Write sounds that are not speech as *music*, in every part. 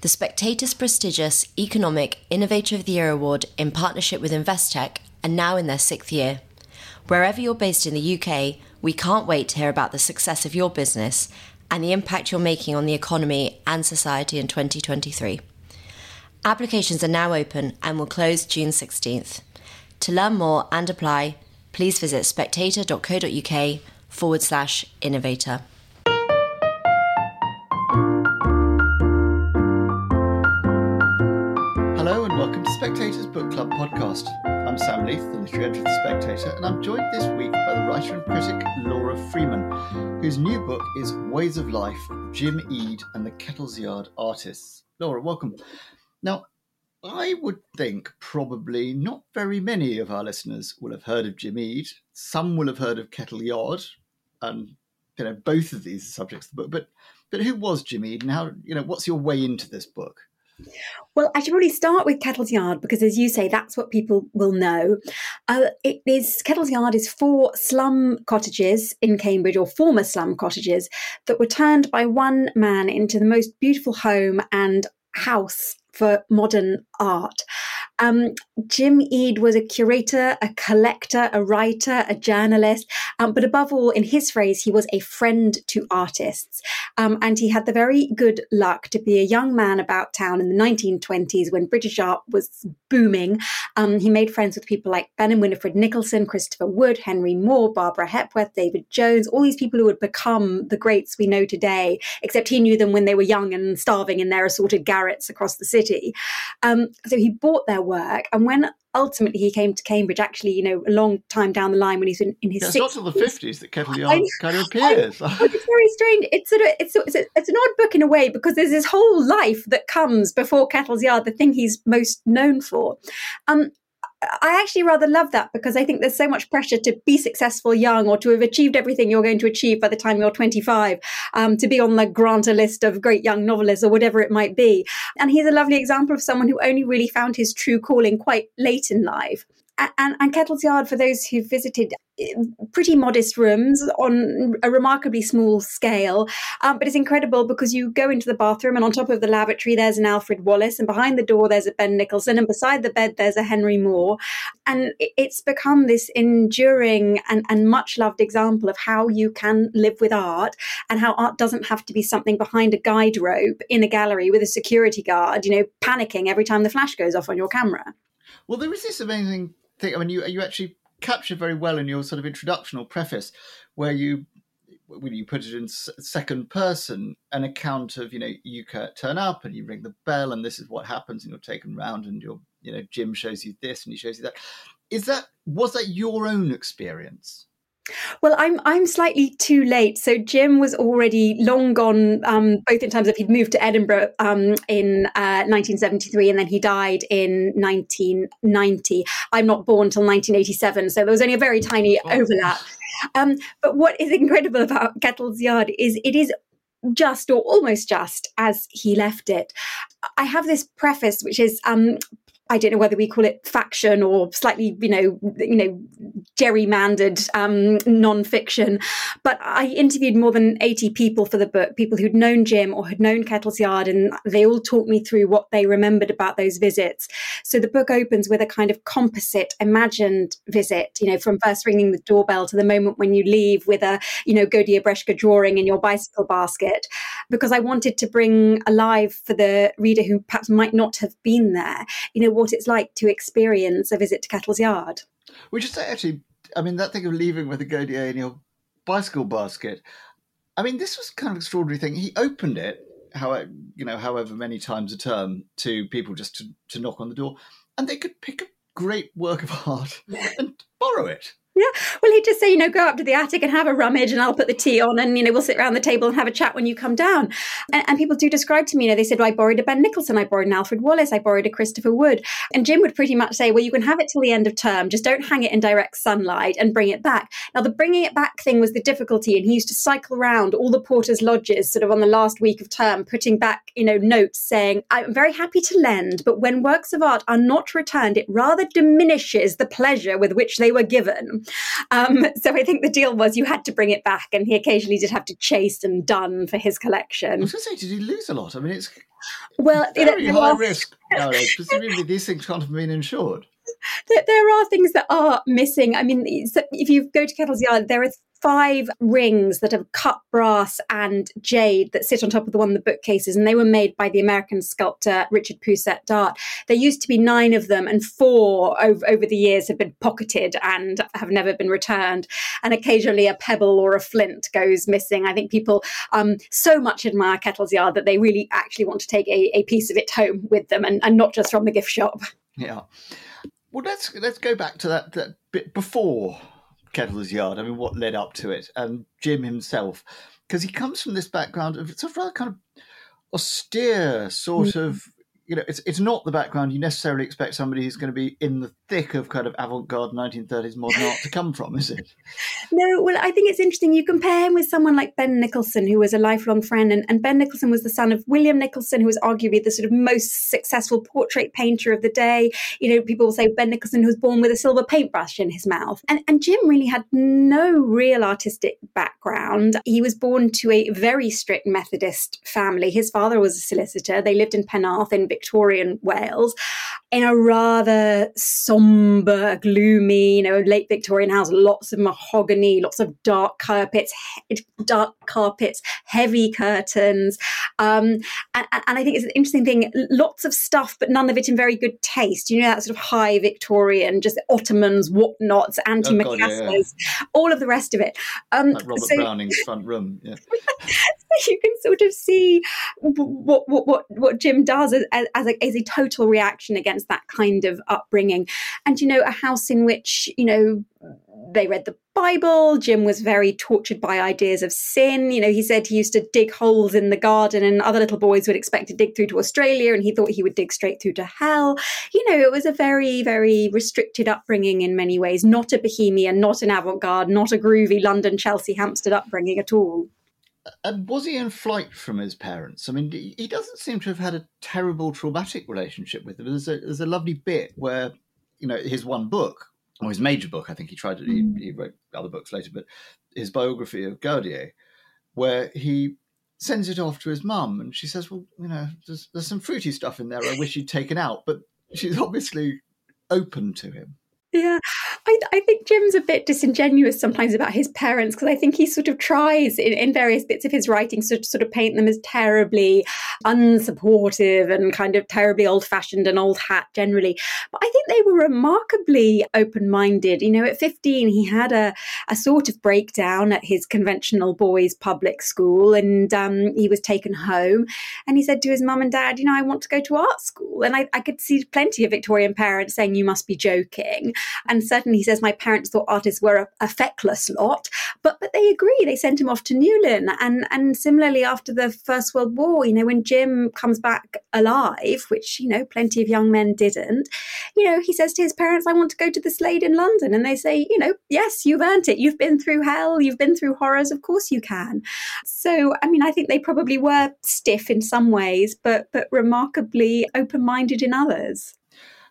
The Spectator's prestigious Economic Innovator of the Year award in partnership with Investec and now in their sixth year. Wherever you're based in the UK, we can't wait to hear about the success of your business and the impact you're making on the economy and society in 2023. Applications are now open and will close June 16th. To learn more and apply, please visit spectator.co.uk forward slash innovator. Podcast. I'm Sam Leith, the literary editor of The Spectator, and I'm joined this week by the writer and critic Laura Freeman, whose new book is Ways of Life Jim Ede and the Kettle's Yard Artists. Laura, welcome. Now, I would think probably not very many of our listeners will have heard of Jim Ede. Some will have heard of Kettle Yard, and you know both of these subjects of the book. But but who was Jim Ede, and how you know what's your way into this book? Well, I should probably start with Kettle's Yard because, as you say, that's what people will know. Uh, it is Kettle's Yard is four slum cottages in Cambridge, or former slum cottages, that were turned by one man into the most beautiful home and house for modern art. Um, Jim Ede was a curator, a collector, a writer, a journalist, um, but above all, in his phrase, he was a friend to artists. Um, and he had the very good luck to be a young man about town in the 1920s when British art was booming. Um, he made friends with people like Ben and Winifred Nicholson, Christopher Wood, Henry Moore, Barbara Hepworth, David Jones, all these people who would become the greats we know today, except he knew them when they were young and starving in their assorted garrets across the city. Um, so he bought their work. And when ultimately he came to Cambridge, actually, you know, a long time down the line when he's in, in his yeah, it's not till the fifties that Kettle Yard kind of *laughs* appears. I, it's very strange. It's sort of it's it's, a, it's, an odd book in a way because there's this whole life that comes before Kettle's Yard, the thing he's most known for. Um, I actually rather love that because I think there's so much pressure to be successful young or to have achieved everything you're going to achieve by the time you're 25, um, to be on the Granta list of great young novelists or whatever it might be. And he's a lovely example of someone who only really found his true calling quite late in life and, and Kettle's Yard, for those who visited, pretty modest rooms on a remarkably small scale. Um, but it's incredible because you go into the bathroom, and on top of the lavatory, there's an Alfred Wallace, and behind the door, there's a Ben Nicholson, and beside the bed, there's a Henry Moore. And it's become this enduring and, and much loved example of how you can live with art and how art doesn't have to be something behind a guide rope in a gallery with a security guard, you know, panicking every time the flash goes off on your camera. Well, there is this amazing I mean, you you actually capture very well in your sort of introduction or preface, where you when you put it in second person, an account of you know you turn up and you ring the bell and this is what happens and you're taken round and your you know Jim shows you this and he shows you that. Is that was that your own experience? Well, I'm I'm slightly too late. So Jim was already long gone, um, both in terms of he'd moved to Edinburgh um, in uh, 1973 and then he died in 1990. I'm not born till 1987, so there was only a very tiny oh. overlap. Um, but what is incredible about Kettle's Yard is it is just or almost just as he left it. I have this preface, which is um, I don't know whether we call it faction or slightly, you know, you know, gerrymandered um, non-fiction. But I interviewed more than 80 people for the book, people who'd known Jim or had known Kettle's Yard, and they all talked me through what they remembered about those visits. So the book opens with a kind of composite, imagined visit, you know, from first ringing the doorbell to the moment when you leave with a, you know, Gaudier-Brzeska drawing in your bicycle basket, because I wanted to bring alive for the reader who perhaps might not have been there, you know, what it's like to experience a visit to Kettle's Yard. Which is actually, I mean, that thing of leaving with a Gaudier in your bicycle basket. I mean, this was kind of extraordinary thing. He opened it, how you know, however many times a term, to people just to, to knock on the door, and they could pick a great work of art *laughs* and borrow it. Yeah. Well, he'd just say, you know, go up to the attic and have a rummage and I'll put the tea on and, you know, we'll sit around the table and have a chat when you come down. And, and people do describe to me, you know, they said, well, I borrowed a Ben Nicholson, I borrowed an Alfred Wallace, I borrowed a Christopher Wood. And Jim would pretty much say, well, you can have it till the end of term, just don't hang it in direct sunlight and bring it back. Now, the bringing it back thing was the difficulty. And he used to cycle around all the porters' lodges sort of on the last week of term, putting back, you know, notes saying, I'm very happy to lend, but when works of art are not returned, it rather diminishes the pleasure with which they were given. Um, so I think the deal was you had to bring it back, and he occasionally did have to chase and done for his collection. I was going to say, did he lose a lot? I mean, it's well, very high risk nowadays. Presumably, these things can't have been insured. There are things that are missing. I mean, if you go to Kettle's Yard, there are five rings that have cut brass and jade that sit on top of the one in the bookcases, and they were made by the American sculptor Richard Pousette-Dart. There used to be nine of them, and four over, over the years have been pocketed and have never been returned. And occasionally a pebble or a flint goes missing. I think people um, so much admire Kettle's Yard that they really actually want to take a, a piece of it home with them and, and not just from the gift shop. Yeah. Well, let's let's go back to that, that bit before Kettle's Yard. I mean, what led up to it, and Jim himself, because he comes from this background of sort of rather kind of austere sort mm-hmm. of you know, it's it's not the background you necessarily expect somebody who's going to be in the thick of kind of avant-garde 1930s modern art to come from, is it? *laughs* No, well, I think it's interesting. You compare him with someone like Ben Nicholson, who was a lifelong friend, and, and Ben Nicholson was the son of William Nicholson, who was arguably the sort of most successful portrait painter of the day. You know, people will say Ben Nicholson, was born with a silver paintbrush in his mouth, and and Jim really had no real artistic background. He was born to a very strict Methodist family. His father was a solicitor. They lived in Penarth in Victorian Wales in a rather somber, gloomy, you know, late Victorian house, lots of mahogany, lots of dark carpets, he- dark carpets, heavy curtains. Um, and, and, I think it's an interesting thing, lots of stuff, but none of it in very good taste. You know, that sort of high Victorian, just Ottomans, whatnots, antimacassars, oh, yeah, yeah. all of the rest of it. Um, like Robert so, Browning's *laughs* front room. Yeah. *laughs* you can sort of see what what what, what Jim does as, as, a, as a total reaction against that kind of upbringing, and you know a house in which you know they read the Bible. Jim was very tortured by ideas of sin. You know, he said he used to dig holes in the garden, and other little boys would expect to dig through to Australia, and he thought he would dig straight through to hell. You know, it was a very, very restricted upbringing in many ways, not a bohemian, not an avant garde, not a groovy London, Chelsea, Hampstead upbringing at all. And was he in flight from his parents? I mean, he doesn't seem to have had a terrible traumatic relationship with them. There's a, there's a lovely bit where, you know, his one book, or his major book, I think he tried to, he, mm. he wrote other books later, but his biography of Gaudier, where he sends it off to his mum and she says, well, you know, there's, there's some fruity stuff in there I wish you'd taken out. But she's obviously open to him. Yeah, I, I, think Jim's a bit disingenuous sometimes about his parents because I think he sort of tries in, in various bits of his writing to sort of paint them as terribly unsupportive and kind of terribly old fashioned and old hat generally. But I think they were remarkably open minded. You know, at 15, he had a, a sort of breakdown at his conventional boys' public school and um, he was taken home. And he said to his mum and dad, You know, I want to go to art school. And I, I could see plenty of Victorian parents saying, You must be joking. And certainly he says, my parents thought artists were a, a feckless lot, but but they agree. They sent him off to Newlyn. And, and similarly, after the First World War, you know, when Jim comes back alive, which, you know, plenty of young men didn't, you know, he says to his parents, I want to go to the Slade in London. And they say, you know, yes, you've earned it. You've been through hell. You've been through horrors. Of course you can. So, I mean, I think they probably were stiff in some ways, but, but remarkably open minded in others.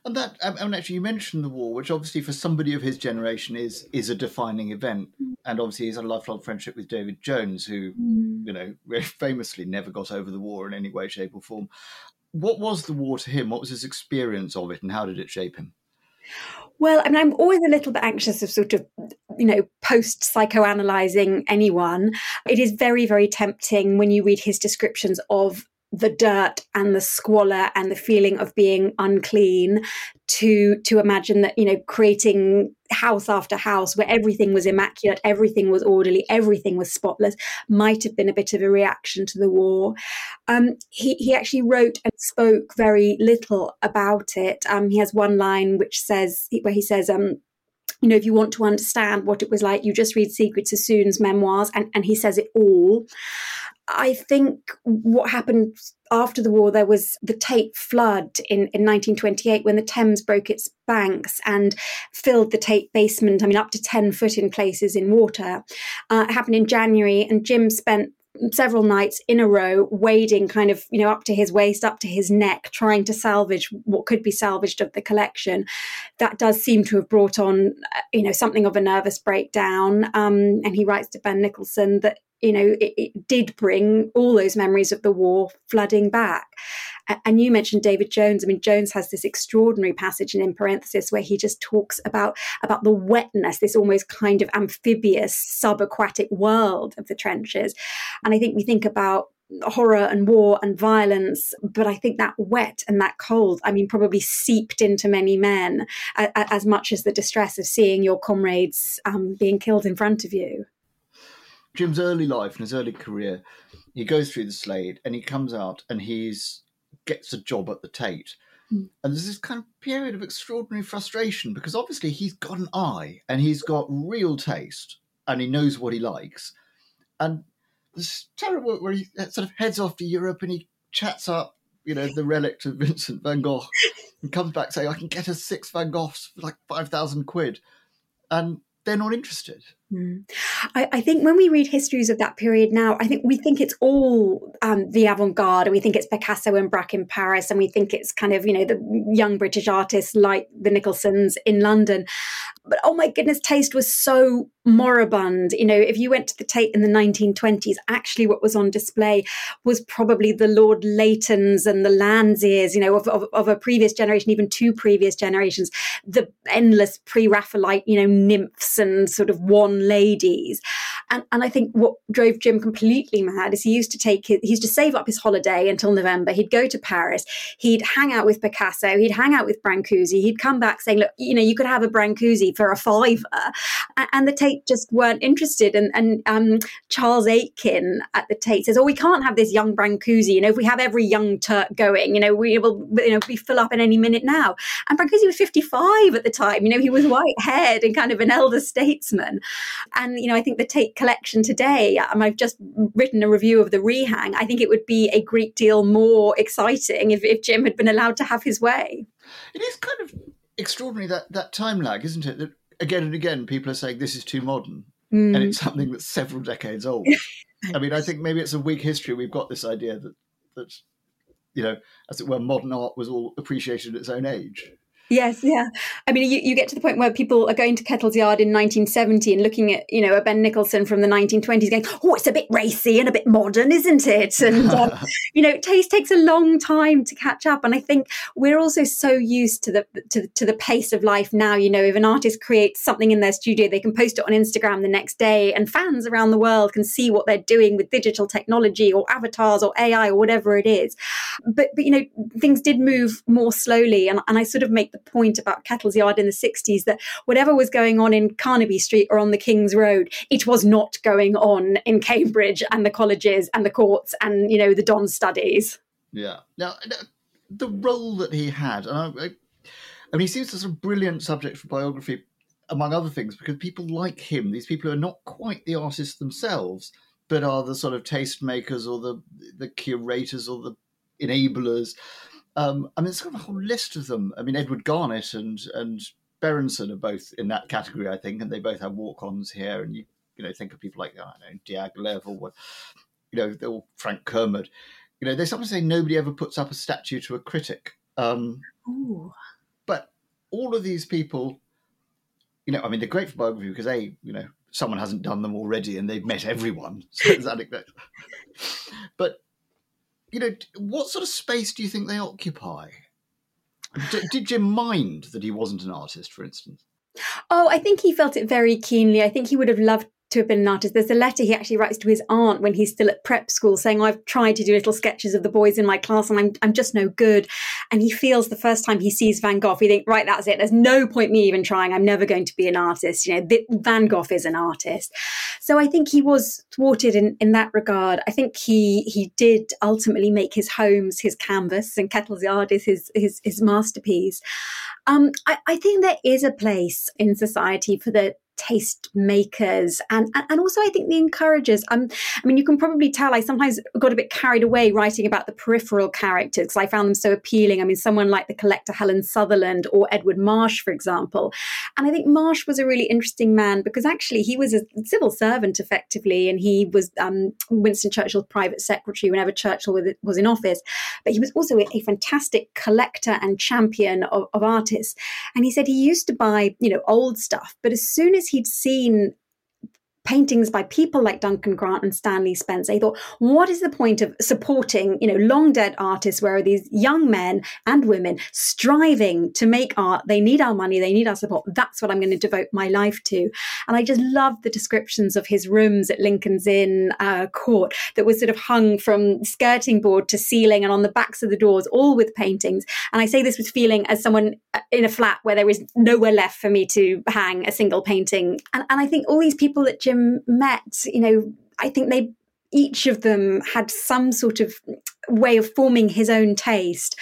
And that, I mean, actually, you mentioned the war, which obviously for somebody of his generation is is a defining event. Mm. And obviously, he's had a lifelong friendship with David Jones, who, mm. you know, *laughs* famously never got over the war in any way, shape, or form. What was the war to him? What was his experience of it, and how did it shape him? Well, I mean, I'm always a little bit anxious of sort of, you know, post psychoanalyzing anyone. It is very, very tempting when you read his descriptions of the dirt and the squalor and the feeling of being unclean to to imagine that you know creating house after house where everything was immaculate everything was orderly everything was spotless might have been a bit of a reaction to the war. Um, he, he actually wrote and spoke very little about it. Um, he has one line which says where he says um, you know, if you want to understand what it was like, you just read Siegfried Sassoon's memoirs, and, and he says it all. I think what happened after the war, there was the Tate flood in, in 1928 when the Thames broke its banks and filled the Tate basement, I mean, up to 10 foot in places in water. Uh, it happened in January, and Jim spent several nights in a row, wading kind of, you know, up to his waist, up to his neck, trying to salvage what could be salvaged of the collection. That does seem to have brought on, uh, you know, something of a nervous breakdown. Um, and he writes to Ben Nicholson that you know, it, it, did bring all those memories of the war flooding back. And you mentioned David Jones. I mean, Jones has this extraordinary passage in, in parenthesis where he just talks about about the wetness, this almost kind of amphibious subaquatic world of the trenches. And I think we think about horror and war and violence, but I think that wet and that cold, I mean, probably seeped into many men as much as the distress of seeing your comrades um, being killed in front of you. Jim's early life and his early career, he goes through the Slade and he comes out and he's gets a job at the Tate. Mm. And there's this kind of period of extraordinary frustration because obviously he's got an eye and he's got real taste and he knows what he likes. And this terrible where he sort of heads off to Europe and he chats up, you know, the relict of Vincent van Gogh *laughs* and comes back saying, I can get us six Van Goghs for like 5,000 quid. And they're not interested. Mm. I, I, think when we read histories of that period now, I think we think it's all um, the avant garde, and we think it's Picasso and Braque in Paris, and we think it's kind of, you know, the young British artists like the Nicholsons in London. But oh my goodness, taste was so moribund. You know, if you went to the Tate in the 1920s, actually what was on display was probably the Lord Leightons and the Landseers, you know, of, of, of a previous generation, even two previous generations, the endless pre Raphaelite, you know, nymphs and sort of one ladies. And, and I think what drove Jim completely mad is he used to take his, he used to save up his holiday until November. He'd go to Paris, he'd hang out with Picasso, he'd hang out with Brancusi, he'd come back saying, look, you know, you could have a Brancusi for a fiver. And, the Tate just weren't interested. And, and um, Charles Aitken at the Tate says, oh, we can't have this young Brancusi. You know, if we have every young Turk going, you know, we will, you know, we fill up in any minute now. And Brancusi was 55 at the time. You know, he was white haired and kind of an elder statesman. And, you know, I think the Tate collection today, um, I've just written a review of the rehang. I think it would be a great deal more exciting if, if Jim had been allowed to have his way. It is kind of extraordinary that, that time lag, isn't it? That again and again people are saying this is too modern. Mm. And it's something that's several decades old. *laughs* I mean, I think maybe it's a weak history. We've got this idea that, that you know, as it were, modern art was all appreciated at its own age. Yes, yeah. I mean, you, you get to the point where people are going to Kettle's Yard in 1970 and looking at, you know, a Ben Nicholson from the 1920s going, oh, it's a bit racy and a bit modern, isn't it? *laughs* And, um, you know, taste takes a long time to catch up. And I think we're also so used to the, to, to the pace of life now. You know, if an artist creates something in their studio, they can post it on Instagram the next day and fans around the world can see what they're doing with digital technology or avatars or AI or whatever it is. But, but you know, things did move more slowly. And, and I sort of make the point about Kettle's Yard in the 60s that whatever was going on in Carnaby Street or on the King's Road, it was not going on in Cambridge and the colleges and the courts and, you know, the Don studies. Yeah. Now, the role that he had, I, I mean, he seems to be a brilliant subject for biography, among other things, because people like him, these people who are not quite the artists themselves, but are the sort of tastemakers or the the curators or the enablers um, I mean, there's kind of a whole list of them. I mean, Edward Garnett and and Berenson are both in that category, I think, and they both have walk-ons here. And you you know think of people like I don't know Diaghilev or what, you know, they're Frank Kermode. You know, they sometimes say nobody ever puts up a statue to a critic. Um, but all of these people, you know, I mean, they're great for biography because a, you know, someone hasn't done them already and they've met everyone. So *laughs* but you know, what sort of space do you think they occupy? D- did Jim mind that he wasn't an artist, for instance? Oh, I think he felt it very keenly. I think he would have loved to have been an artist. There's a letter he actually writes to his aunt when he's still at prep school saying, I've tried to do little sketches of the boys in my class and I'm, I'm just no good. And he feels the first time he sees Van Gogh, he thinks, right, that's it. There's no point me even trying. I'm never going to be an artist. You know, Van Gogh is an artist. So I think he was thwarted in, in that regard. I think he, he did ultimately make his homes his canvas and Kettle's Yard is his, his, his masterpiece. Um, I, I think there is a place in society for the taste makers and, and also I think the encouragers. Um, I mean, you can probably tell I sometimes got a bit carried away writing about the peripheral characters because I found them so appealing. I mean, someone like the collector Helen Sutherland or Edward Marsh, for example. And I think Marsh was a really interesting man because actually he was a civil servant effectively and he was um, Winston Churchill's private secretary whenever Churchill was in office. But he was also a fantastic collector and champion of, of artists. And he said he used to buy, you know, old stuff, but as soon as he'd seen paintings by people like Duncan Grant and Stanley Spencer. He thought, what is the point of supporting, you know, long dead artists where are these young men and women striving to make art? They need our money, they need our support. That's what I'm going to devote my life to. And I just love the descriptions of his rooms at Lincoln's Inn uh, Court that was sort of hung from skirting board to ceiling and on the backs of the doors, all with paintings. And I say this with feeling as someone uh, in a flat where there is nowhere left for me to hang a single painting. And, and I think all these people that Jim met, you know, I think they each of them had some sort of way of forming his own taste.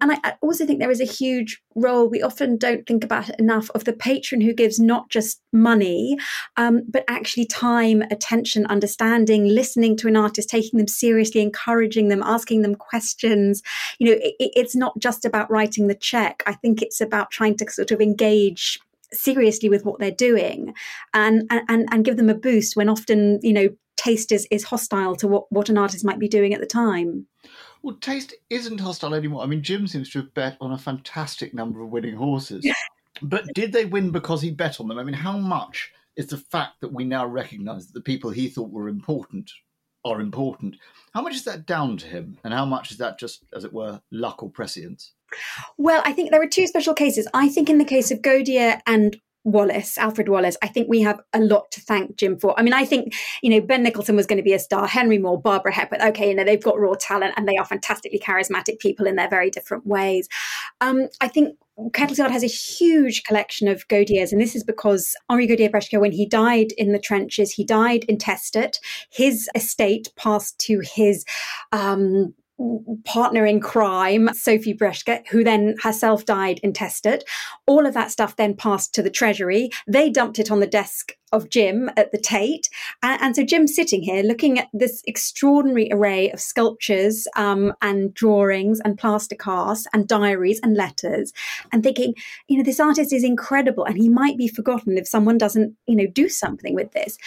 And I, also think there is a huge role we often don't think about enough of the patron who gives not just money, um, but actually time, attention, understanding, listening to an artist, taking them seriously, encouraging them, asking them questions. You know, it, it's not just about writing the check. I think it's about trying to sort of engage seriously with what they're doing and and and give them a boost when often you know taste is, is hostile to what, what an artist might be doing at the time. Well taste isn't hostile anymore. I mean jim seems to have bet on a fantastic number of winning horses. But did they win because he bet on them? I mean how much is the fact that we now recognize that the people he thought were important are important? How much is that down to him? And how much is that just as it were luck or prescience well, I think there are two special cases. I think in the case of Gaudier and Wallace, Alfred Wallace, I think we have a lot to thank Jim for. I mean, I think, you know, Ben Nicholson was going to be a star, Henry Moore, Barbara Hepworth. Okay, you know, they've got raw talent and they are fantastically charismatic people in their very different ways. Um, I think Kettle's Yard has a huge collection of Gaudiers, and this is because Henri Gaudier-Brzeska, when he died in the trenches, he died intestate. His estate passed to his um, partner in crime, Sophie Brzeska, who then herself died intestate. All of that stuff then passed to the Treasury. They dumped it on the desk of Jim at the Tate. And, and, so Jim's sitting here looking at this extraordinary array of sculptures um, and drawings and plaster casts and diaries and letters and thinking, you know, this artist is incredible and he might be forgotten if someone doesn't, you know, do something with this.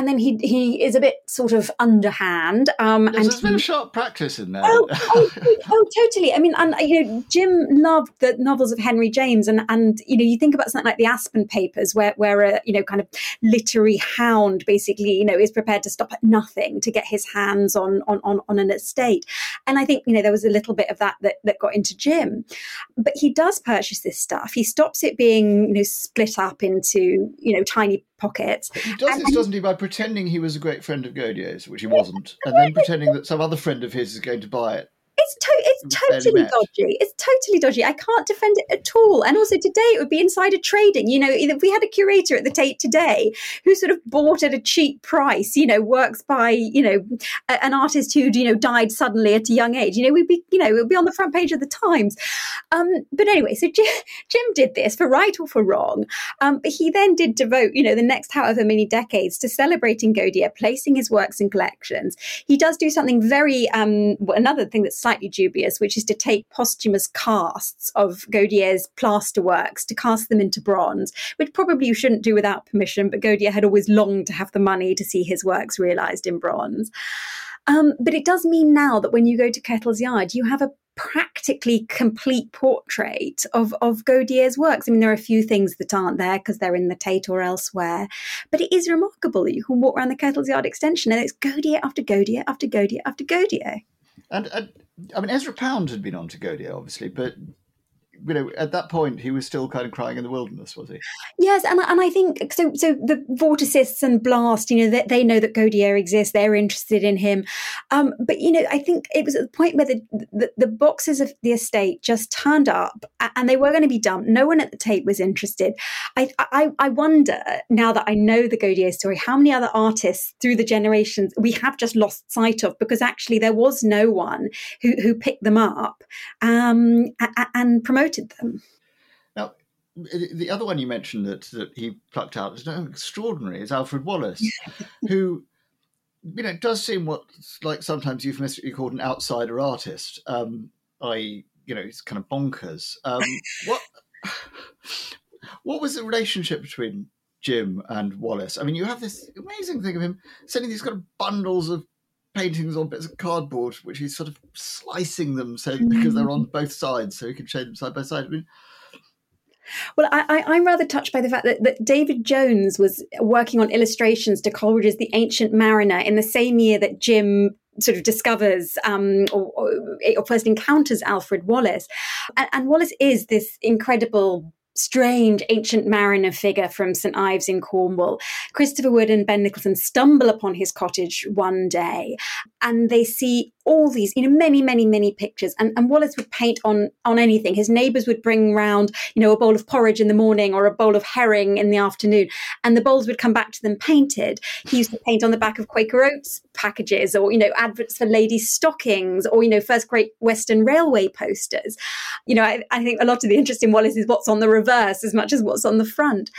And then he he is a bit sort of underhand. Um, There's and a bit of sharp practice in there. *laughs* Oh, oh, oh, totally. I mean, and you know, Jim loved the novels of Henry James, and and you know, you think about something like the Aspern Papers, where where a you know kind of literary hound basically, you know, is prepared to stop at nothing to get his hands on on on, on an estate. And I think you know there was a little bit of that, that that got into Jim, but he does purchase this stuff. He stops it being you know split up into you know tiny pockets. He does and, this, doesn't he, by pretending he was a great friend of Gaudier's, which he wasn't, and then pretending that some other friend of his is going to buy it. It's to- it's totally dodgy. It's totally dodgy. I can't defend it at all. And also today it would be insider trading. You know, if we had a curator at the Tate today who sort of bought at a cheap price, you know, works by, you know, a, an artist who'd, you know, died suddenly at a young age, you know, we'd be, you know, it would be on the front page of the Times. Um, but anyway, so *laughs* Jim, Jim, did this for right or for wrong. Um, but he then did devote, you know, the next however many decades to celebrating Gaudier, placing his works in collections. He does do something very, um, another thing that's slightly dubious, which is to take posthumous casts of Gaudier's plaster works to cast them into bronze, which probably you shouldn't do without permission, but Gaudier had always longed to have the money to see his works realized in bronze. Um, but it does mean now that when you go to Kettle's Yard, you have a practically complete portrait of, of Gaudier's works. I mean, there are a few things that aren't there because they're in the Tate or elsewhere, but it is remarkable that you can walk around the Kettle's Yard extension and it's Gaudier after Gaudier after Gaudier after Gaudier. And, and I mean, Ezra Pound had been on to Gaudier, obviously, but you know, at that point, he was still kind of crying in the wilderness, was he? Yes, and and I think so. So the Vorticists and Blast, you know, they, they know that Gaudier exists. They're interested in him, um, but you know, I think it was at the point where the, the, the boxes of the estate just turned up, and they were going to be dumped. No one at the Tate was interested. I I, I wonder now that I know the Gaudier story, how many other artists through the generations we have just lost sight of because actually there was no one who who picked them up um, and promoted them. Now, the other one you mentioned that that he plucked out is extraordinary is Alfred Wallace, *laughs* who you know does seem what like sometimes euphemistically called an outsider artist. Um, I you know he's kind of bonkers. Um, *laughs* what what was the relationship between Jim and Wallace? I mean, you have this amazing thing of him sending these kind of bundles of paintings on bits of cardboard, which he's sort of slicing them so because they're on both sides, so he can show them side by side. I mean, well, I, am rather touched by the fact that, that, David Jones was working on illustrations to Coleridge's The Ancient Mariner in the same year that Jim sort of discovers um, or, or, or, first encounters Alfred Wallace. And, and Wallace is this incredible strange ancient mariner figure from St Ives in Cornwall. Christopher Wood and Ben Nicholson stumble upon his cottage one day and they see all these, you know, many, many, many pictures. And, and Wallace would paint on on anything. His neighbours would bring round, you know, a bowl of porridge in the morning or a bowl of herring in the afternoon, and the bowls would come back to them painted. He used to paint on the back of Quaker Oats packages, or you know, adverts for ladies' stockings, or you know, First Great Western Railway posters. You know, I, I think a lot of the interest in Wallace is what's on the reverse as much as what's on the front.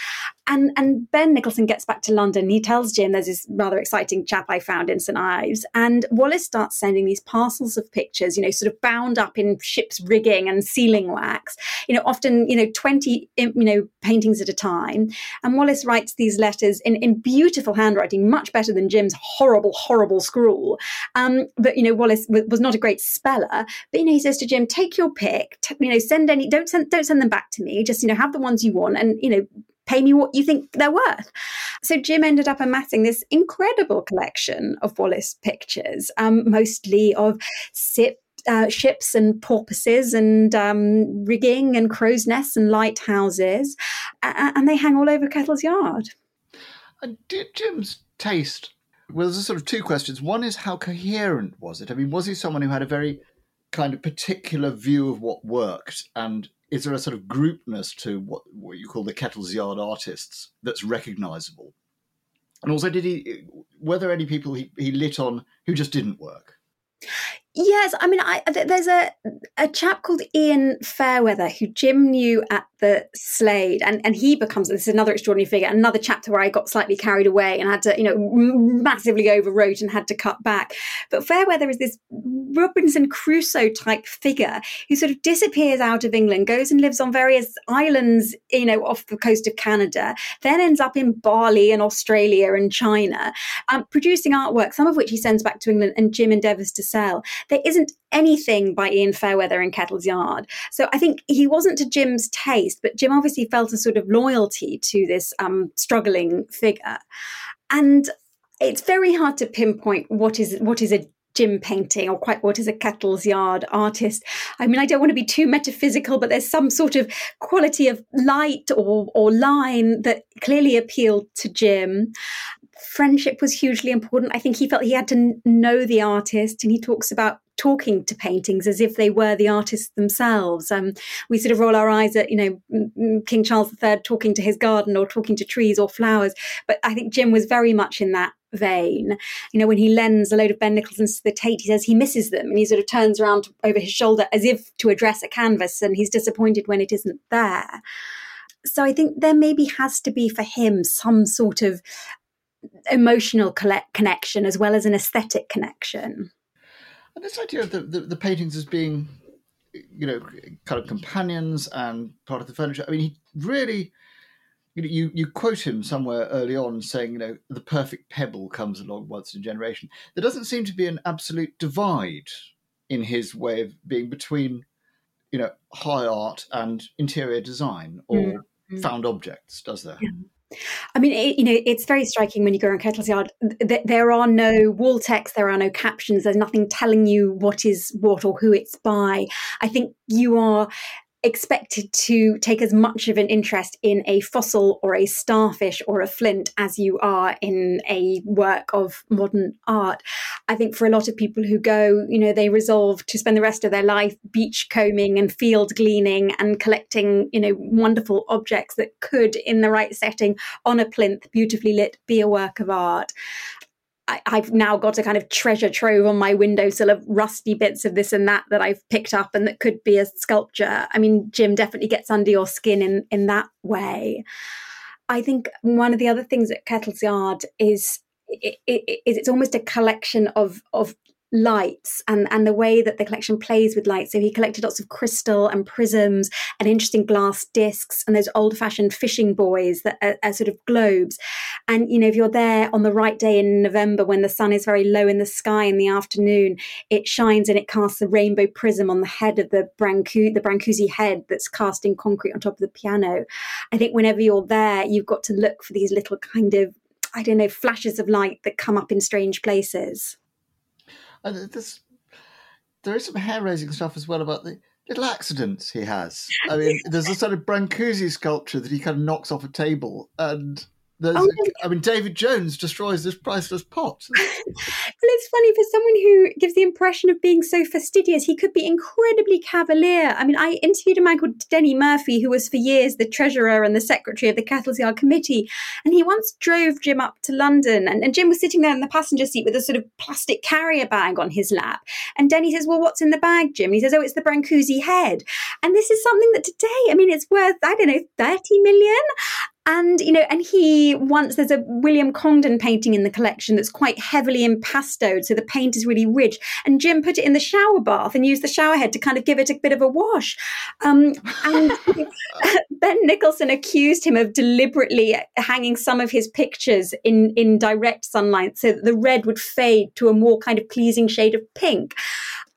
And and Ben Nicholson gets back to London. He tells Jim there's this rather exciting chap I found in St Ives, and Wallace starts sending these parcels of pictures, you know, sort of bound up in ship's rigging and sealing wax. You know, often you know twenty you know paintings at a time. And Wallace writes these letters in in beautiful handwriting, much better than Jim's horrible horrible scrawl. Um, but you know, Wallace w- was not a great speller. But you know, he says to Jim, take your pick. T- you know, send any. Don't send don't send them back to me. Just you know, have the ones you want, and you know pay me what you think they're worth. So Jim ended up amassing this incredible collection of Wallace pictures, um, mostly of sip, uh, ships and porpoises and um, rigging and crow's nests and lighthouses, uh, and they hang all over Kettle's Yard. And did Jim's taste? Well, there's sort of two questions. One is how coherent was it? I mean, was he someone who had a very kind of particular view of what worked and is there a sort of groupness to what, what you call the Kettle's Yard artists that's recognizable? And also, did he? Were there any people he, he lit on who just didn't work? Yes, I mean, I, there's a a chap called Ian Fairweather who Jim knew at the Slade, and and he becomes this is another extraordinary figure. Another chapter where I got slightly carried away and had to, you know, massively overwrote and had to cut back. But Fairweather is this Robinson Crusoe type figure who sort of disappears out of England, goes and lives on various islands, you know, off the coast of Canada, then ends up in Bali and Australia and China, um, producing artwork, some of which he sends back to England, and Jim endeavours to sell there isn't anything by Ian Fairweather in Kettle's Yard. So I think he wasn't to Jim's taste, but Jim obviously felt a sort of loyalty to this um, struggling figure. And it's very hard to pinpoint what is what is a Jim painting or quite what is a Kettle's Yard artist. I mean, I don't want to be too metaphysical, but there's some sort of quality of light or, or line that clearly appealed to Jim friendship was hugely important. I think he felt he had to know the artist, and he talks about talking to paintings as if they were the artists themselves. Um, we sort of roll our eyes at, you know, King Charles III talking to his garden or talking to trees or flowers. But I think Jim was very much in that vein. You know, when he lends a load of Ben Nicholson's to the Tate, he says he misses them and he sort of turns around over his shoulder as if to address a canvas and he's disappointed when it isn't there. So I think there maybe has to be for him some sort of emotional connection as well as an aesthetic connection. And this idea of the, the, the, paintings as being, you know, kind of companions and part of the furniture. I mean, he really, you know, you, you quote him somewhere early on saying, you know, the perfect pebble comes along once in a generation. There doesn't seem to be an absolute divide in his way of being between, you know, high art and interior design or mm-hmm. found objects, does there? Yeah. I mean, it, you know, it's very striking when you go around Kettle's Yard. Th- there are no wall text, there are no captions, there's nothing telling you what is what or who it's by. I think you are expected to take as much of an interest in a fossil or a starfish or a flint as you are in a work of modern art. I think for a lot of people who go, you know, they resolve to spend the rest of their life beach combing and field gleaning and collecting, you know, wonderful objects that could, in the right setting, on a plinth, beautifully lit, be a work of art. I, have now got a kind of treasure trove on my windowsill of rusty bits of this and that that I've picked up and that could be a sculpture. I mean, Jim definitely gets under your skin in in that way. I think one of the other things at Kettle's Yard is it, it, it's almost a collection of of lights and and the way that the collection plays with light so he collected lots of crystal and prisms and interesting glass discs and those old fashioned fishing buoys that are, are, sort of globes. And you know if you're there on the right day in november when the sun is very low in the sky in the afternoon it shines and it casts a rainbow prism on the head of the brancu the brancusi head that's cast in concrete on top of the piano. I think whenever you're there you've got to look for these little kind of I don't know, flashes of light that come up in strange places. And there is some hair raising stuff as well about the little accidents he has. I mean, there's a sort of Brancusi sculpture that he kind of knocks off a table, and Oh, I mean, David Jones destroys this priceless pot. *laughs* well, it's funny for someone who gives the impression of being so fastidious, he could be incredibly cavalier. I mean, I interviewed a man called Denny Murphy, who was for years the treasurer and the secretary of the Kettle's Yard Committee. And he once drove Jim up to London, and, and Jim was sitting there in the passenger seat with a sort of plastic carrier bag on his lap. And Denny says, Well, what's in the bag, Jim? And he says, Oh, it's the Brancusi head. And this is something that today, I mean, it's worth, I don't know, 30 million and you know and he once there's a william congdon painting in the collection that's quite heavily impastoed so the paint is really rich. And jim put it in the shower bath and used the shower head to kind of give it a bit of a wash. Um, and *laughs* ben nicholson accused him of deliberately hanging some of his pictures in in direct sunlight so that the red would fade to a more kind of pleasing shade of pink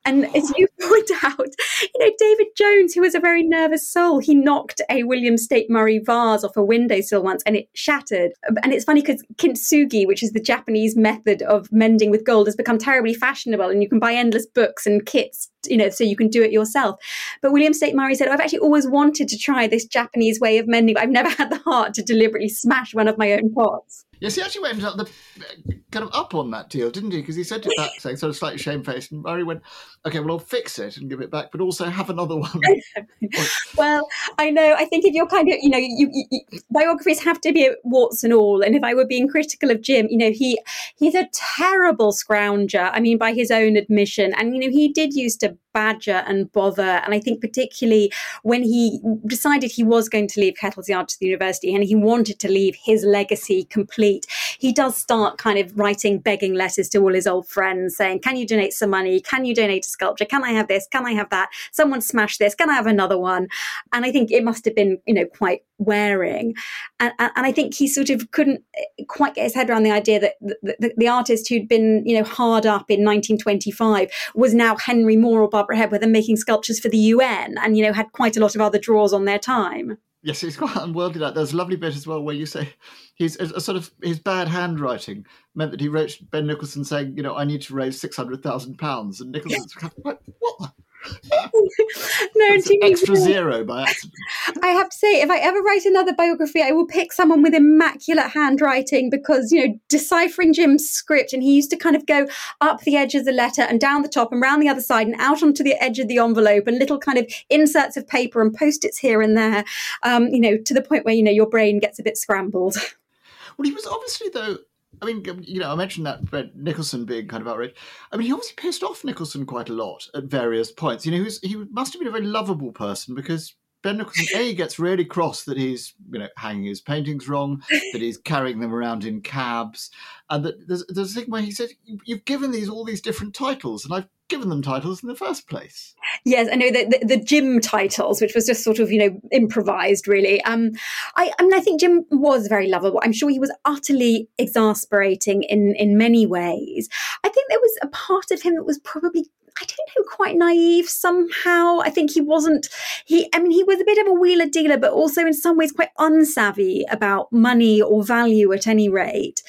and as you *laughs* point out, you know, David Jones, who was a very nervous soul, he knocked a William Staite Murray vase off a windowsill once and it shattered. And it's funny because kintsugi, which is the Japanese method of mending with gold, has become terribly fashionable and you can buy endless books and kits, you know, so you can do it yourself. But William Staite Murray said, oh, I've actually always wanted to try this Japanese way of mending, but I've never *laughs* had the heart to deliberately smash one of my own pots. Yes, he actually went up the kind of up on that deal, didn't he? Because he sent it back saying sort of slightly shamefaced, and Murray went, "Okay, well, I'll fix it and give it back, but also have another one." *laughs* well, I know. I think if you're kind of, you know, you, you, biographies have to be warts and all. And if I were being critical of Jim, you know, he he's a terrible scrounger. I mean, by his own admission, and you know, he did used to badger and bother. And I think particularly when he decided he was going to leave Kettle's Yard to the university and he wanted to leave his legacy complete, he does start kind of writing begging letters to all his old friends saying, Can you donate some money? Can you donate a sculpture? Can I have this? Can I have that? Someone smashed this. Can I have another one? And I think it must have been, you know, quite wearing. And, and I think he sort of couldn't eh, quite get his head around the idea that the, the, the artist who'd been, you know, hard up in 1925 was now Henry Moore or Barbara Hepworth and making sculptures for the UN and, you know, had quite a lot of other draws on their time. Yes, he's quite *laughs* unworldly. That there's a lovely bit as well where you say he's a, a, sort of his bad handwriting meant that he wrote Ben Nicholson saying, you know, I need to raise six hundred thousand pounds, and Nicholson's like, what? *laughs* no, extra zero by accident. I have to say, if I ever write another biography, I will pick someone with immaculate handwriting because you know deciphering Jim's script, and he used to kind of go up the edge of the letter and down the top and round the other side and out onto the edge of the envelope and little kind of inserts of paper and post-its here and there. Um, you know, to the point where you know your brain gets a bit scrambled. *laughs* Well, he was obviously though I mean, you know, I mentioned that Nicholson being kind of outraged. I mean, he obviously pissed off Nicholson quite a lot at various points. You know, he, was, he must have been a very lovable person because Ben Nicholson A gets really cross that he's you know hanging his paintings wrong, *laughs* that he's carrying them around in cabs, and that there's there's a thing where he said you've given these all these different titles, and I've given them titles in the first place. Yes, I know the, the, the Jim titles, which was just sort of you know improvised, really. Um, I, I mean, I think Jim was very lovable. I'm sure he was utterly exasperating in in many ways. I think there was a part of him that was probably I don't know, quite naive somehow. I think he wasn't, he, I mean, he was a bit of a wheeler dealer, but also in some ways quite unsavvy about money or value at any rate.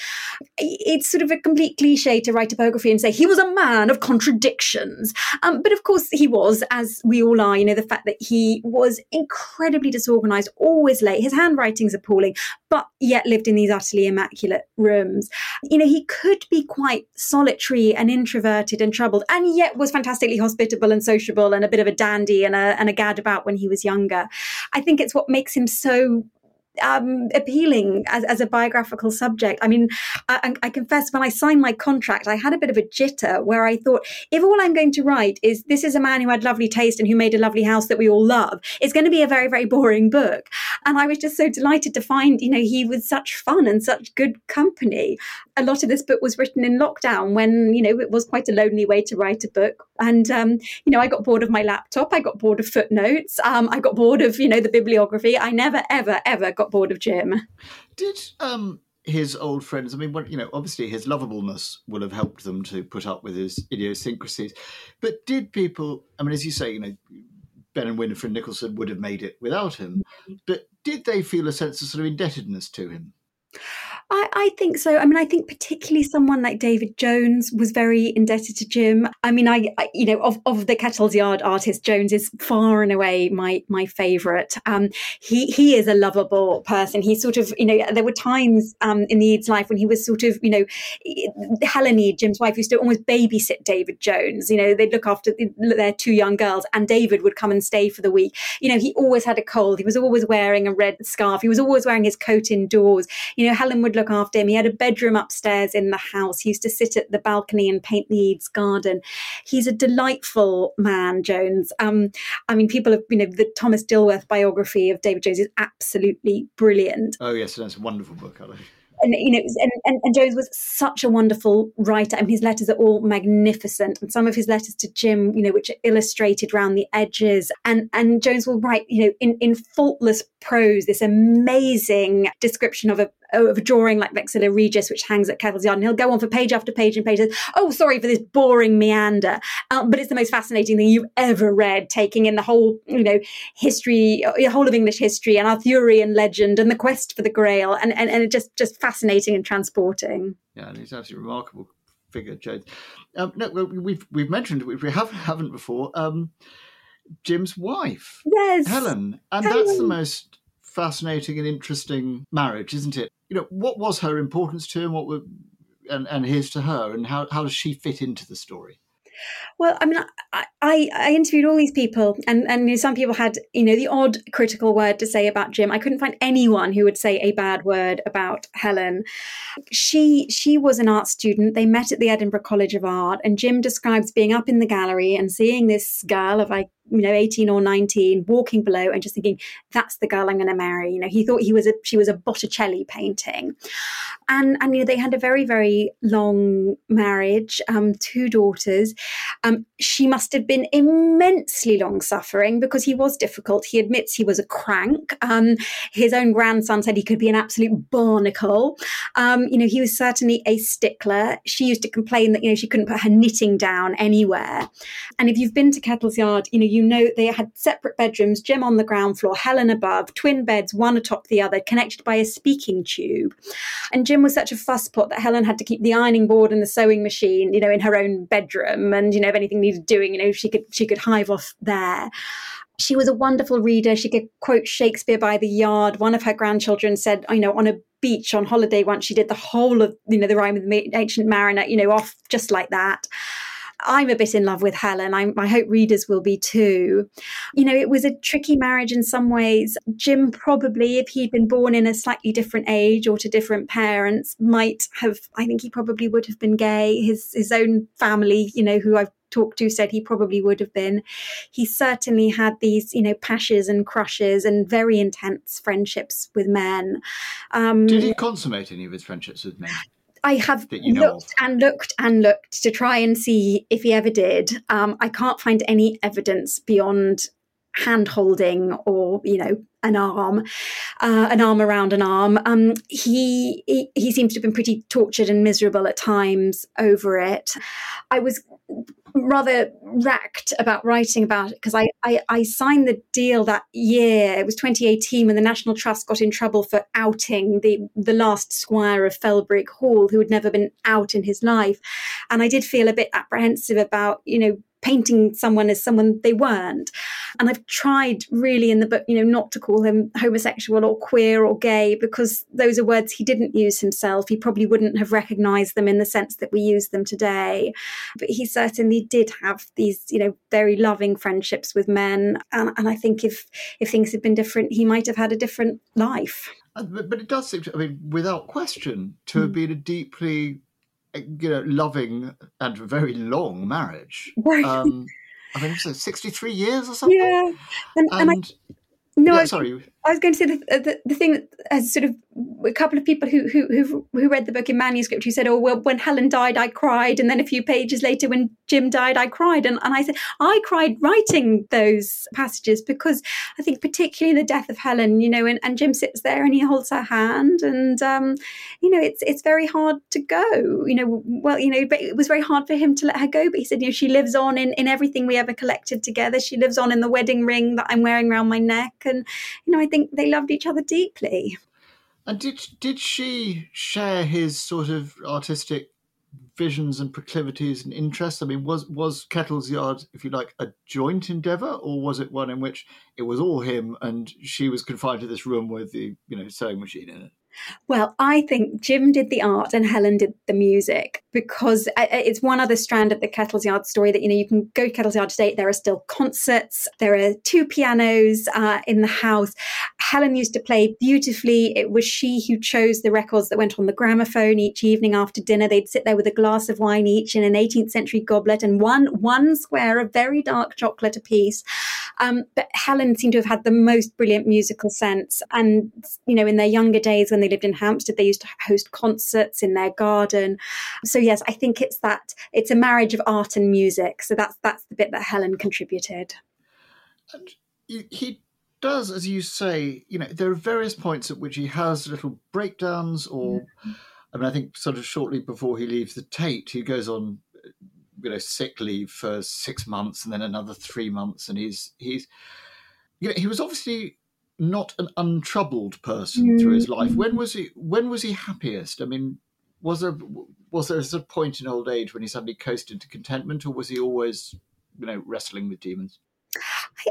It's sort of a complete cliche to write a biography and say he was a man of contradictions. Um, but of course, he was, as we all are, you know, the fact that he was incredibly disorganized, always late. His handwriting's appalling, but yet lived in these utterly immaculate rooms. You know, he could be quite solitary and introverted and troubled, and yet was fantastically hospitable and sociable and a bit of a dandy and a, and a gad about when he was younger. I think it's what makes him so um, appealing as, as a biographical subject. I mean, I, I, confess when I signed my contract, I had a bit of a jitter where I thought, if all I'm going to write is this is a man who had lovely taste and who made a lovely house that we all love, it's going to be a very, very boring book. And I was just so delighted to find, you know, he was such fun and such good company. A lot of this book was written in lockdown when, you know, it was quite a lonely way to write a book. And, um, you know, I got bored of my laptop, I got bored of footnotes, um, I got bored of, you know, the bibliography. I never, ever, ever got bored of Jim. Did um, his old friends, I mean, you know, obviously his lovableness will have helped them to put up with his idiosyncrasies. But did people, I mean, as you say, you know, Ben and Winifred Nicholson would have made it without him. Mm-hmm. But did they feel a sense of sort of indebtedness to him? I, I, think so. I mean, I think particularly someone like David Jones was very indebted to Jim. I mean, I, I you know, of, of the Kettle's Yard artist, Jones is far and away my my favourite. Um, he he is a lovable person. He sort of, you know, there were times um, in the Edes life when he was sort of, you know, Helen Ede, Jim's wife, used to almost babysit David Jones. You know, they'd look after their two young girls, and David would come and stay for the week. You know, he always had a cold. He was always wearing a red scarf. He was always wearing his coat indoors. You know, Helen would look after him. He had a bedroom upstairs in the house. He used to sit at the balcony and paint the Edes garden. He's a delightful man, Jones. Um, I mean, people have, you know, the Thomas Dilworth biography of David Jones is absolutely brilliant. Oh, yes, that's a wonderful book, I and you know, and, and, and, Jones was such a wonderful writer. I mean, his letters are all magnificent, and some of his letters to Jim, you know, which are illustrated around the edges. And and Jones will write, you know, in in faultless prose, this amazing description of a of a drawing like Vexilla Regis, which hangs at Kettle's Yard, and he'll go on for page after page and pages. Oh, sorry for this boring meander, um, but it's the most fascinating thing you've ever read, taking in the whole, you know, history, the whole of English history and Arthurian legend and the quest for the Grail, and and, and it just just fascinating and transporting. Yeah, and he's absolutely remarkable figure, Jones. Um, no, we've we've mentioned we haven't haven't before. Um, Jim's wife, yes, Helen, and Helen. that's the most fascinating and interesting marriage, isn't it? You know, what was her importance to him? What were and, and his to her, and how how does she fit into the story? Well, I mean, I, I, I, interviewed all these people, and and you know, some people had you know the odd critical word to say about Jim. I couldn't find anyone who would say a bad word about Helen. She she was an art student. They met at the Edinburgh College of Art, and Jim describes being up in the gallery and seeing this girl of like you know 18 or 19 walking below and just thinking that's the girl i'm going to marry. You know he thought he was a she was a botticelli painting. And and you know they had a very very long marriage um two daughters. Um she must have been immensely long suffering because he was difficult. He admits he was a crank. Um his own grandson said he could be an absolute barnacle. Um you know he was certainly a stickler. She used to complain that you know she couldn't put her knitting down anywhere. And if you've been to kettle's yard you know you know they had separate bedrooms, Jim on the ground floor, Helen above, twin beds, one atop the other, connected by a speaking tube. And Jim was such a fusspot that Helen had to keep the ironing board and the sewing machine, you know, in her own bedroom. And, you know, if anything needed doing, you know, she could she could hive off there. She was a wonderful reader. She could quote Shakespeare by the yard. One of her grandchildren said, you know, on a beach on holiday once, she did the whole of, you know, the rhyme of the ancient mariner, you know, off just like that. I'm a bit in love with Helen. I'm, I hope readers will be too. You know, it was a tricky marriage in some ways. Jim probably, if he'd been born in a slightly different age or to different parents, might have. I think he probably would have been gay. His his own family, you know, who I've talked to said he probably would have been. He certainly had these, you know, passions and crushes and very intense friendships with men. Um, Did he consummate any of his friendships with men? I have looked and looked and looked to try and see if he ever did. Um, I can't find any evidence beyond hand holding or you know an arm uh, an arm around an arm. Um, he, he he seems to have been pretty tortured and miserable at times over it. I was rather racked about writing about it because I, I, I signed the deal that year. It was 2018 when the National Trust got in trouble for outing the the last squire of Felbrigg Hall, who had never been out in his life, and I did feel a bit apprehensive about you know painting someone as someone they weren't. And I've tried really in the book, you know, not to call him homosexual or queer or gay because those are words he didn't use himself. He probably wouldn't have recognized them in the sense that we use them today. But he certainly did have these, you know, very loving friendships with men. And, and I think if if things had been different, he might have had a different life. but, but it does seem to, I mean, without question, to have hmm. been a deeply, you know, loving and very long marriage. Um, I think it was 63 years or something. Yeah. And, and, and I, no, yeah, sorry. I was going to say the, the, the thing that has sort of a couple of people who who who read the book in manuscript who said, "Oh well, when Helen died, I cried," and then a few pages later, when Jim died, I cried, and, and I said I cried writing those passages because I think particularly the death of Helen, you know, and, and Jim sits there and he holds her hand, and um, you know, it's it's very hard to go, you know, well, you know, but it was very hard for him to let her go, but he said, you know, she lives on in in everything we ever collected together. She lives on in the wedding ring that I'm wearing around my neck, and you know, I think they loved each other deeply. And did did she share his sort of artistic visions and proclivities and interests? I mean, was was Kettle's Yard, if you like, a joint endeavour, or was it one in which it was all him and she was confined to this room with the you know sewing machine in it? Well, I think Jim did the art and Helen did the music because uh, uh, it's one other strand of the Kettle's Yard story that, you know, you can go to Kettle's Yard today. There are still concerts. There are two pianos uh, in the house. Helen used to play beautifully. It was she who chose the records that went on the gramophone each evening after dinner. They'd sit there with a glass of wine each in an 18th century goblet and one, one square of very dark chocolate apiece. Um, but Helen seemed to have had the most brilliant musical sense. And, you know, in their younger days when they lived in Hampstead, they used to host concerts in their garden. So yes, I think it's that it's a marriage of art and music. So that's that's the bit that Helen contributed. And he does, as you say, you know, there are various points at which he has little breakdowns or mm-hmm. I mean, I think sort of shortly before he leaves the Tate, he goes on you know sick leave for six months and then another three months, and he's he's you know he was obviously not an untroubled person mm. through his life. When was he? When was he happiest? I mean, was there was there a point in old age when he suddenly coasted to contentment, or was he always you know wrestling with demons?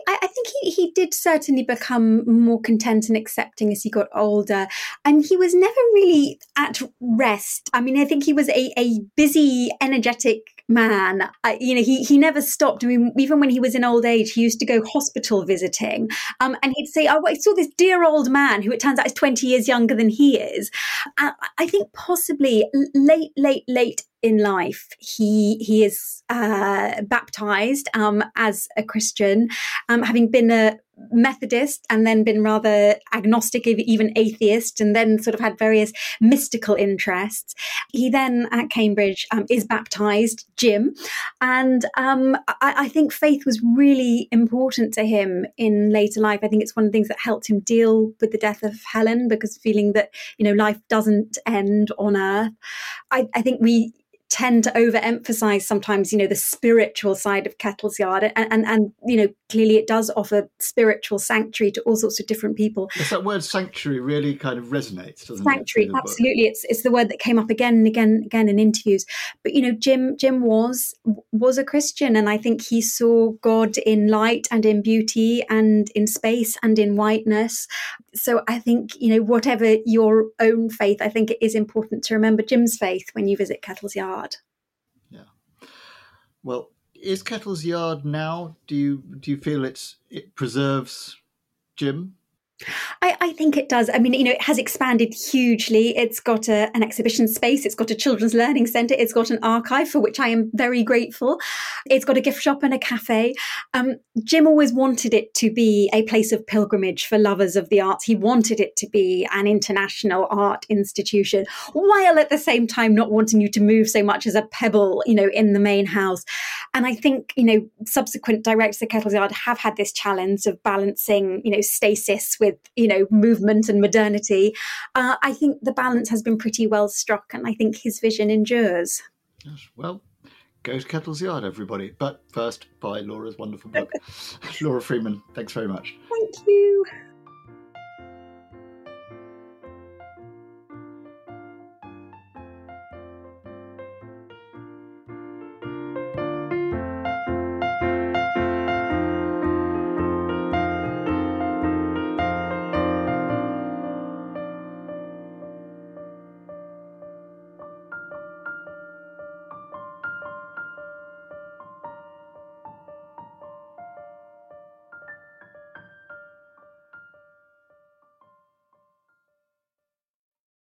I, I, think he, he did certainly become more content and accepting as he got older. And he was never really at rest. I mean, I think he was a, a busy, energetic man. You know, he, he never stopped. I mean, even when he was in old age, he used to go hospital visiting. Um, and he'd say, Oh, I saw this dear old man who it turns out is 20 years younger than he is. Uh, I think possibly late, late, late in life. He he is uh, baptized um, as a Christian, um, having been a Methodist and then been rather agnostic, even atheist, and then sort of had various mystical interests. He then at Cambridge um, is baptized, Jim, and um, I, I, think faith was really important to him in later life. I think it's one of the things that helped him deal with the death of Helen because feeling that you know life doesn't end on earth. I, I think we tend to overemphasize sometimes, you know, the spiritual side of Kettle's Yard, and, and and you know, clearly it does offer spiritual sanctuary to all sorts of different people. Yes, that word sanctuary really kind of resonates, doesn't sanctuary, it? Sanctuary, absolutely. It's it's the word that came up again and again and again in interviews. But you know, Jim Jim was was a Christian, and I think he saw God in light and in beauty and in space and in whiteness. So I think you know, whatever your own faith, I think it is important to remember Jim's faith when you visit Kettle's Yard yard. Yeah. Well, is Kettle's Yard now? Do you do you feel it's it preserves Jim? I, I, think it does. I mean, you know, it has expanded hugely. It's got a, an exhibition space. It's got a children's learning centre. It's got an archive for which I am very grateful. It's got a gift shop and a cafe. Um, Jim always wanted it to be a place of pilgrimage for lovers of the arts. He wanted it to be an international art institution, while at the same time not wanting you to move so much as a pebble, you know, in the main house. And I think, you know, subsequent directors of Kettle's Yard have had this challenge of balancing, you know, stasis with you know movement and modernity. Uh, I think the balance has been pretty well struck, and I think his vision endures. Yes, well, go to Kettle's Yard, everybody. But first, buy Laura's wonderful book. *laughs* Laura Freeman, thanks very much. Thank you.